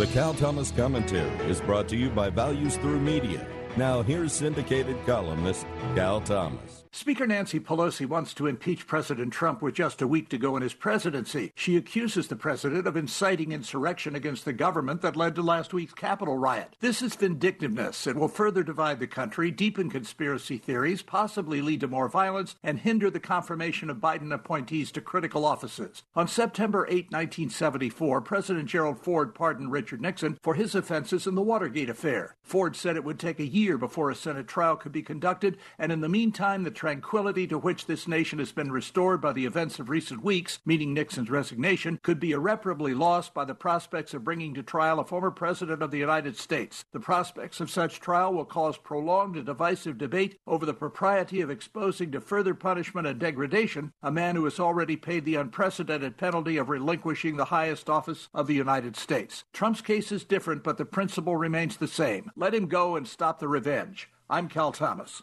The Cal Thomas Commentary is brought to you by Values Through Media. Now, here's syndicated columnist Cal Thomas. Speaker Nancy Pelosi wants to impeach President Trump with just a week to go in his presidency. She accuses the president of inciting insurrection against the government that led to last week's Capitol riot. This is vindictiveness. It will further divide the country, deepen conspiracy theories, possibly lead to more violence, and hinder the confirmation of Biden appointees to critical offices. On September 8, 1974, President Gerald Ford pardoned Richard Nixon for his offenses in the Watergate affair. Ford said it would take a year before a Senate trial could be conducted, and in the meantime, the tranquility to which this nation has been restored by the events of recent weeks, meaning Nixon's resignation, could be irreparably lost by the prospects of bringing to trial a former president of the United States. The prospects of such trial will cause prolonged and divisive debate over the propriety of exposing to further punishment and degradation a man who has already paid the unprecedented penalty of relinquishing the highest office of the United States. Trump's case is different, but the principle remains the same. Let him go and stop the revenge. I'm Cal Thomas.